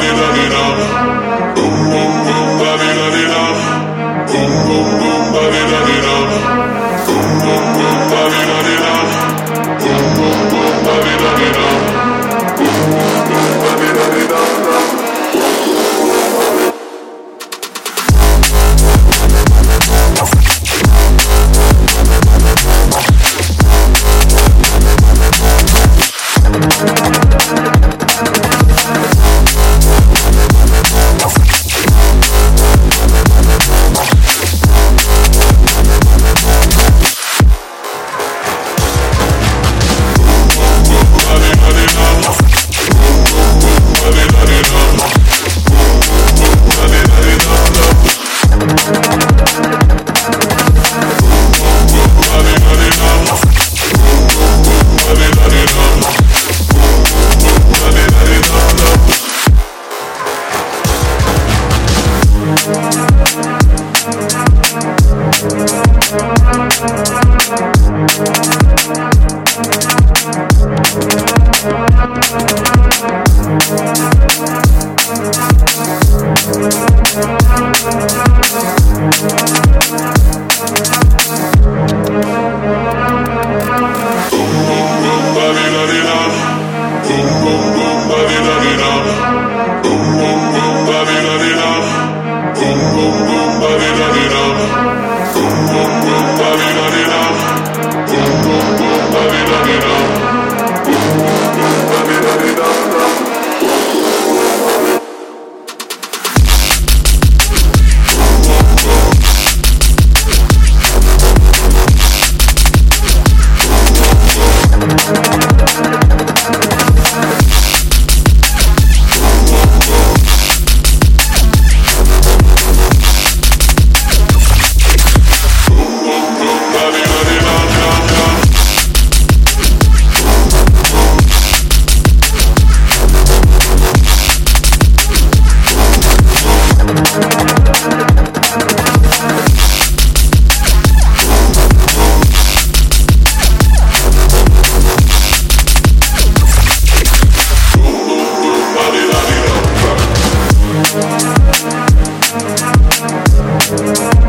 dina dina dina.